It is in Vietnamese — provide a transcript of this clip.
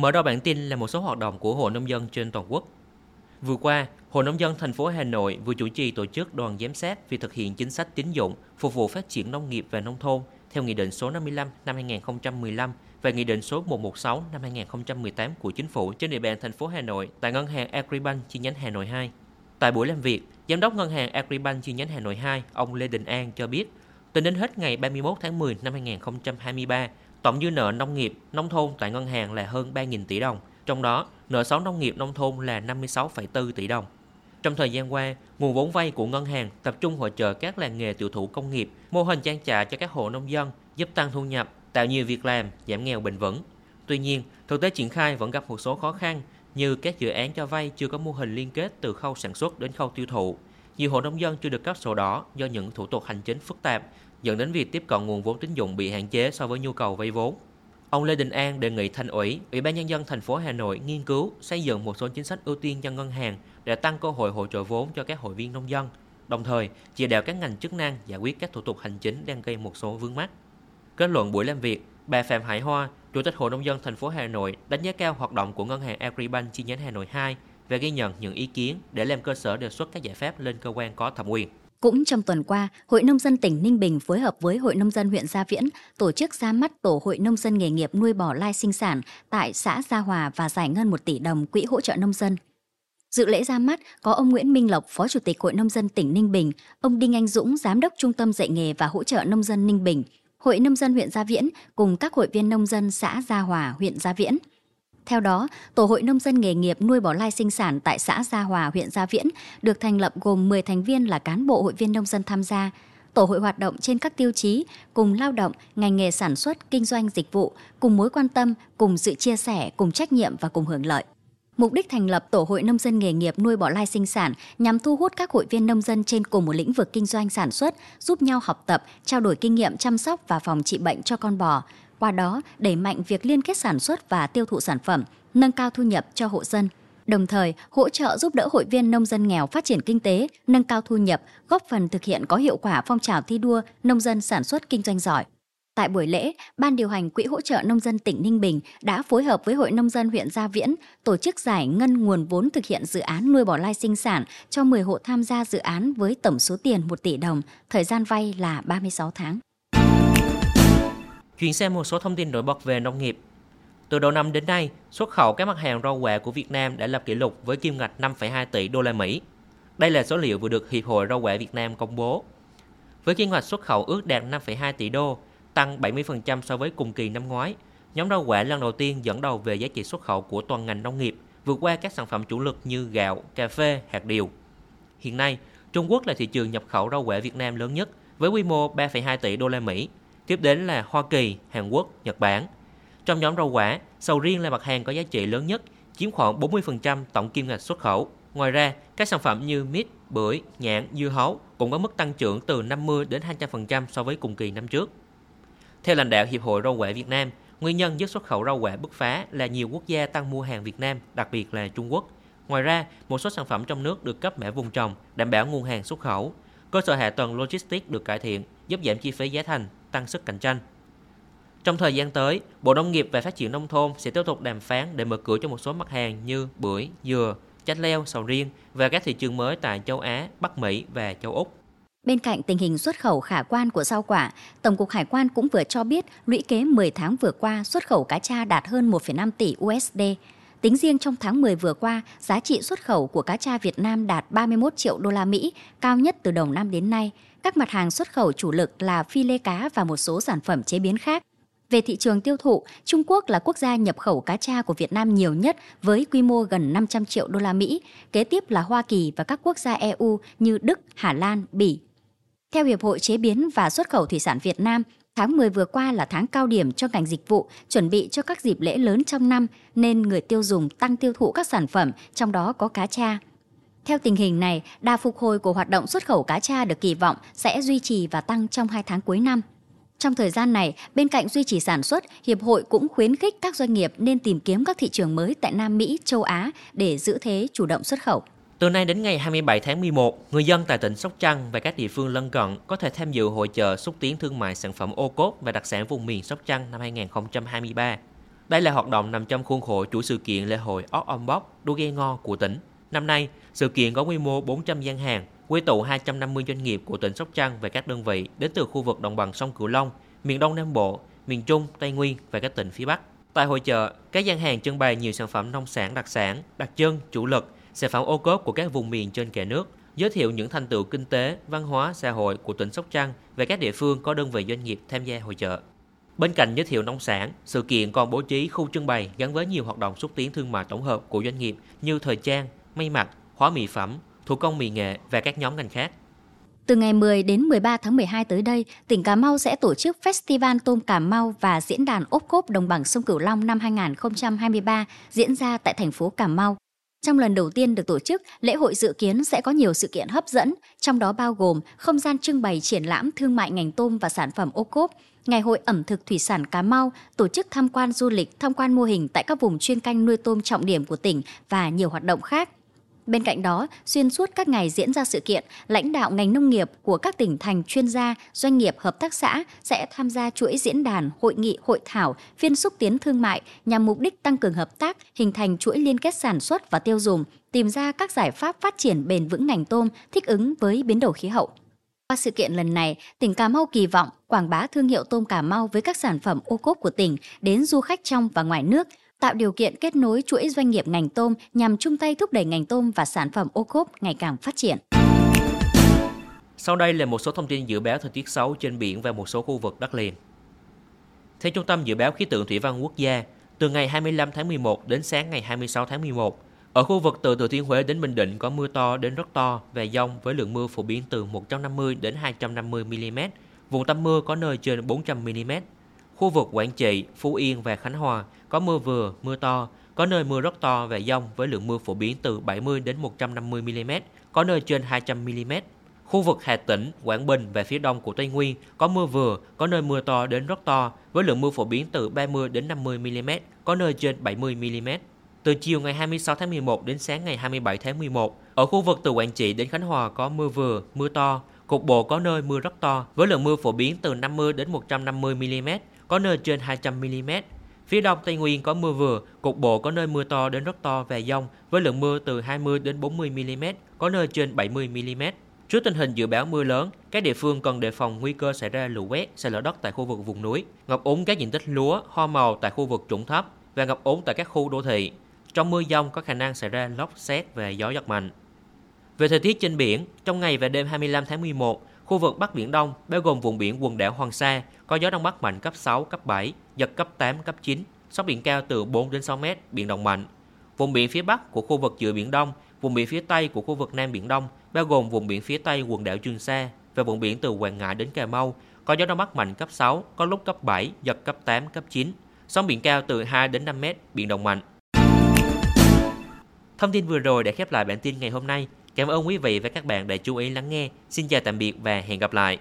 Mở đầu bản tin là một số hoạt động của Hội Nông dân trên toàn quốc. Vừa qua, Hội Nông dân thành phố Hà Nội vừa chủ trì tổ chức đoàn giám sát việc thực hiện chính sách tín dụng phục vụ phát triển nông nghiệp và nông thôn theo Nghị định số 55 năm 2015 và Nghị định số 116 năm 2018 của Chính phủ trên địa bàn thành phố Hà Nội tại Ngân hàng Agribank chi nhánh Hà Nội 2. Tại buổi làm việc, Giám đốc Ngân hàng Agribank chi nhánh Hà Nội 2, ông Lê Đình An cho biết, tính đến hết ngày 31 tháng 10 năm 2023, tổng dư nợ nông nghiệp, nông thôn tại ngân hàng là hơn 3.000 tỷ đồng, trong đó nợ xấu nông nghiệp nông thôn là 56,4 tỷ đồng. Trong thời gian qua, nguồn vốn vay của ngân hàng tập trung hỗ trợ các làng nghề tiểu thủ công nghiệp, mô hình trang trại cho các hộ nông dân, giúp tăng thu nhập, tạo nhiều việc làm, giảm nghèo bền vững. Tuy nhiên, thực tế triển khai vẫn gặp một số khó khăn như các dự án cho vay chưa có mô hình liên kết từ khâu sản xuất đến khâu tiêu thụ. Nhiều hộ nông dân chưa được cấp sổ đỏ do những thủ tục hành chính phức tạp, dẫn đến việc tiếp cận nguồn vốn tín dụng bị hạn chế so với nhu cầu vay vốn. Ông Lê Đình An đề nghị Thành ủy, Ủy ban nhân dân thành phố Hà Nội nghiên cứu xây dựng một số chính sách ưu tiên cho ngân hàng để tăng cơ hội hỗ trợ vốn cho các hội viên nông dân, đồng thời chỉ đạo các ngành chức năng giải quyết các thủ tục hành chính đang gây một số vướng mắc. Kết luận buổi làm việc, bà Phạm Hải Hoa, Chủ tịch Hội nông dân thành phố Hà Nội đánh giá cao hoạt động của ngân hàng Agribank chi nhánh Hà Nội 2 và ghi nhận những ý kiến để làm cơ sở đề xuất các giải pháp lên cơ quan có thẩm quyền. Cũng trong tuần qua, Hội Nông dân tỉnh Ninh Bình phối hợp với Hội Nông dân huyện Gia Viễn tổ chức ra mắt Tổ Hội Nông dân nghề nghiệp nuôi bò lai sinh sản tại xã Gia Hòa và giải ngân 1 tỷ đồng quỹ hỗ trợ nông dân. Dự lễ ra mắt có ông Nguyễn Minh Lộc, Phó Chủ tịch Hội Nông dân tỉnh Ninh Bình, ông Đinh Anh Dũng, Giám đốc Trung tâm dạy nghề và hỗ trợ nông dân Ninh Bình, Hội Nông dân huyện Gia Viễn cùng các hội viên nông dân xã Gia Hòa, huyện Gia Viễn. Theo đó, Tổ hội nông dân nghề nghiệp nuôi bò lai sinh sản tại xã Gia Hòa, huyện Gia Viễn được thành lập gồm 10 thành viên là cán bộ hội viên nông dân tham gia. Tổ hội hoạt động trên các tiêu chí cùng lao động, ngành nghề sản xuất, kinh doanh dịch vụ, cùng mối quan tâm, cùng sự chia sẻ, cùng trách nhiệm và cùng hưởng lợi. Mục đích thành lập Tổ hội Nông dân nghề nghiệp nuôi bò lai sinh sản nhằm thu hút các hội viên nông dân trên cùng một lĩnh vực kinh doanh sản xuất, giúp nhau học tập, trao đổi kinh nghiệm chăm sóc và phòng trị bệnh cho con bò. Qua đó, đẩy mạnh việc liên kết sản xuất và tiêu thụ sản phẩm, nâng cao thu nhập cho hộ dân. Đồng thời, hỗ trợ giúp đỡ hội viên nông dân nghèo phát triển kinh tế, nâng cao thu nhập, góp phần thực hiện có hiệu quả phong trào thi đua nông dân sản xuất kinh doanh giỏi, Tại buổi lễ, Ban điều hành Quỹ hỗ trợ nông dân tỉnh Ninh Bình đã phối hợp với Hội nông dân huyện Gia Viễn tổ chức giải ngân nguồn vốn thực hiện dự án nuôi bò lai sinh sản cho 10 hộ tham gia dự án với tổng số tiền 1 tỷ đồng, thời gian vay là 36 tháng. Chuyển sang một số thông tin nổi bật về nông nghiệp. Từ đầu năm đến nay, xuất khẩu các mặt hàng rau quả của Việt Nam đã lập kỷ lục với kim ngạch 5,2 tỷ đô la Mỹ. Đây là số liệu vừa được Hiệp hội Rau quả Việt Nam công bố. Với kim ngạch xuất khẩu ước đạt 5,2 tỷ đô, tăng 70% so với cùng kỳ năm ngoái. Nhóm rau quả lần đầu tiên dẫn đầu về giá trị xuất khẩu của toàn ngành nông nghiệp, vượt qua các sản phẩm chủ lực như gạo, cà phê, hạt điều. Hiện nay, Trung Quốc là thị trường nhập khẩu rau quả Việt Nam lớn nhất với quy mô 3,2 tỷ đô la Mỹ. Tiếp đến là Hoa Kỳ, Hàn Quốc, Nhật Bản. Trong nhóm rau quả, sầu riêng là mặt hàng có giá trị lớn nhất, chiếm khoảng 40% tổng kim ngạch xuất khẩu. Ngoài ra, các sản phẩm như mít, bưởi, nhãn, dưa hấu cũng có mức tăng trưởng từ 50 đến 200% so với cùng kỳ năm trước. Theo lãnh đạo Hiệp hội Rau quả Việt Nam, nguyên nhân giúp xuất khẩu rau quả bứt phá là nhiều quốc gia tăng mua hàng Việt Nam, đặc biệt là Trung Quốc. Ngoài ra, một số sản phẩm trong nước được cấp mã vùng trồng, đảm bảo nguồn hàng xuất khẩu. Cơ sở hạ tầng logistics được cải thiện, giúp giảm chi phí giá thành, tăng sức cạnh tranh. Trong thời gian tới, Bộ Nông nghiệp và Phát triển Nông thôn sẽ tiếp tục đàm phán để mở cửa cho một số mặt hàng như bưởi, dừa, chanh leo, sầu riêng và các thị trường mới tại châu Á, Bắc Mỹ và châu Úc. Bên cạnh tình hình xuất khẩu khả quan của rau quả, Tổng cục Hải quan cũng vừa cho biết lũy kế 10 tháng vừa qua xuất khẩu cá tra đạt hơn 1,5 tỷ USD. Tính riêng trong tháng 10 vừa qua, giá trị xuất khẩu của cá tra Việt Nam đạt 31 triệu đô la Mỹ, cao nhất từ đầu năm đến nay. Các mặt hàng xuất khẩu chủ lực là phi lê cá và một số sản phẩm chế biến khác. Về thị trường tiêu thụ, Trung Quốc là quốc gia nhập khẩu cá tra của Việt Nam nhiều nhất với quy mô gần 500 triệu đô la Mỹ, kế tiếp là Hoa Kỳ và các quốc gia EU như Đức, Hà Lan, Bỉ, theo Hiệp hội Chế biến và Xuất khẩu Thủy sản Việt Nam, Tháng 10 vừa qua là tháng cao điểm cho ngành dịch vụ, chuẩn bị cho các dịp lễ lớn trong năm nên người tiêu dùng tăng tiêu thụ các sản phẩm, trong đó có cá tra. Theo tình hình này, đà phục hồi của hoạt động xuất khẩu cá tra được kỳ vọng sẽ duy trì và tăng trong hai tháng cuối năm. Trong thời gian này, bên cạnh duy trì sản xuất, Hiệp hội cũng khuyến khích các doanh nghiệp nên tìm kiếm các thị trường mới tại Nam Mỹ, châu Á để giữ thế chủ động xuất khẩu. Từ nay đến ngày 27 tháng 11, người dân tại tỉnh Sóc Trăng và các địa phương lân cận có thể tham dự hội chợ xúc tiến thương mại sản phẩm ô cốp và đặc sản vùng miền Sóc Trăng năm 2023. Đây là hoạt động nằm trong khuôn khổ chuỗi sự kiện lễ hội Ốc Ông Bóc đua ghe ngo của tỉnh. Năm nay, sự kiện có quy mô 400 gian hàng, quy tụ 250 doanh nghiệp của tỉnh Sóc Trăng và các đơn vị đến từ khu vực đồng bằng sông Cửu Long, miền Đông Nam Bộ, miền Trung, Tây Nguyên và các tỉnh phía Bắc. Tại hội chợ, các gian hàng trưng bày nhiều sản phẩm nông sản đặc sản, đặc trưng, chủ lực, sản phẩm ô cốp của các vùng miền trên cả nước, giới thiệu những thành tựu kinh tế, văn hóa, xã hội của tỉnh Sóc Trăng và các địa phương có đơn vị doanh nghiệp tham gia hội chợ. Bên cạnh giới thiệu nông sản, sự kiện còn bố trí khu trưng bày gắn với nhiều hoạt động xúc tiến thương mại tổng hợp của doanh nghiệp như thời trang, may mặc, hóa mỹ phẩm, thủ công mỹ nghệ và các nhóm ngành khác. Từ ngày 10 đến 13 tháng 12 tới đây, tỉnh Cà Mau sẽ tổ chức Festival Tôm Cà Mau và Diễn đàn ốp cốp đồng bằng sông Cửu Long năm 2023 diễn ra tại thành phố Cà Mau. Trong lần đầu tiên được tổ chức, lễ hội dự kiến sẽ có nhiều sự kiện hấp dẫn, trong đó bao gồm không gian trưng bày triển lãm thương mại ngành tôm và sản phẩm ô cốp, Ngày hội ẩm thực thủy sản Cà Mau tổ chức tham quan du lịch, tham quan mô hình tại các vùng chuyên canh nuôi tôm trọng điểm của tỉnh và nhiều hoạt động khác. Bên cạnh đó, xuyên suốt các ngày diễn ra sự kiện, lãnh đạo ngành nông nghiệp của các tỉnh thành chuyên gia, doanh nghiệp, hợp tác xã sẽ tham gia chuỗi diễn đàn, hội nghị, hội thảo, phiên xúc tiến thương mại nhằm mục đích tăng cường hợp tác, hình thành chuỗi liên kết sản xuất và tiêu dùng, tìm ra các giải pháp phát triển bền vững ngành tôm thích ứng với biến đổi khí hậu. Qua sự kiện lần này, tỉnh Cà Mau kỳ vọng quảng bá thương hiệu tôm Cà Mau với các sản phẩm ô cốp của tỉnh đến du khách trong và ngoài nước, tạo điều kiện kết nối chuỗi doanh nghiệp ngành tôm nhằm chung tay thúc đẩy ngành tôm và sản phẩm ô cốp ngày càng phát triển. Sau đây là một số thông tin dự báo thời tiết xấu trên biển và một số khu vực đất liền. Theo Trung tâm Dự báo Khí tượng Thủy văn Quốc gia, từ ngày 25 tháng 11 đến sáng ngày 26 tháng 11, ở khu vực từ Thừa Thiên Huế đến Bình Định có mưa to đến rất to và dông với lượng mưa phổ biến từ 150 đến 250 mm, vùng tâm mưa có nơi trên 400 mm. Khu vực Quảng Trị, Phú Yên và Khánh Hòa có mưa vừa, mưa to, có nơi mưa rất to và dông với lượng mưa phổ biến từ 70 đến 150 mm, có nơi trên 200 mm. Khu vực Hà Tĩnh, Quảng Bình và phía đông của Tây Nguyên có mưa vừa, có nơi mưa to đến rất to với lượng mưa phổ biến từ 30 đến 50 mm, có nơi trên 70 mm. Từ chiều ngày 26 tháng 11 đến sáng ngày 27 tháng 11, ở khu vực từ Quảng Trị đến Khánh Hòa có mưa vừa, mưa to, cục bộ có nơi mưa rất to với lượng mưa phổ biến từ 50 đến 150 mm, có nơi trên 200 mm. Phía đông Tây Nguyên có mưa vừa, cục bộ có nơi mưa to đến rất to và dông với lượng mưa từ 20 đến 40 mm, có nơi trên 70 mm. Trước tình hình dự báo mưa lớn, các địa phương cần đề phòng nguy cơ xảy ra lũ quét, sạt lở đất tại khu vực vùng núi, ngập úng các diện tích lúa, hoa màu tại khu vực trũng thấp và ngập úng tại các khu đô thị. Trong mưa dông có khả năng xảy ra lốc xét và gió giật mạnh. Về thời tiết trên biển, trong ngày và đêm 25 tháng 11, khu vực Bắc Biển Đông, bao gồm vùng biển quần đảo Hoàng Sa, có gió đông bắc mạnh cấp 6, cấp 7, giật cấp 8, cấp 9, sóng biển cao từ 4 đến 6 mét, biển động mạnh. Vùng biển phía Bắc của khu vực giữa Biển Đông, vùng biển phía Tây của khu vực Nam Biển Đông, bao gồm vùng biển phía Tây quần đảo Trường Sa và vùng biển từ Quảng Ngãi đến Cà Mau, có gió đông bắc mạnh cấp 6, có lúc cấp 7, giật cấp 8, cấp 9, sóng biển cao từ 2 đến 5 mét, biển động mạnh. Thông tin vừa rồi đã khép lại bản tin ngày hôm nay. Cảm ơn quý vị và các bạn đã chú ý lắng nghe. Xin chào tạm biệt và hẹn gặp lại.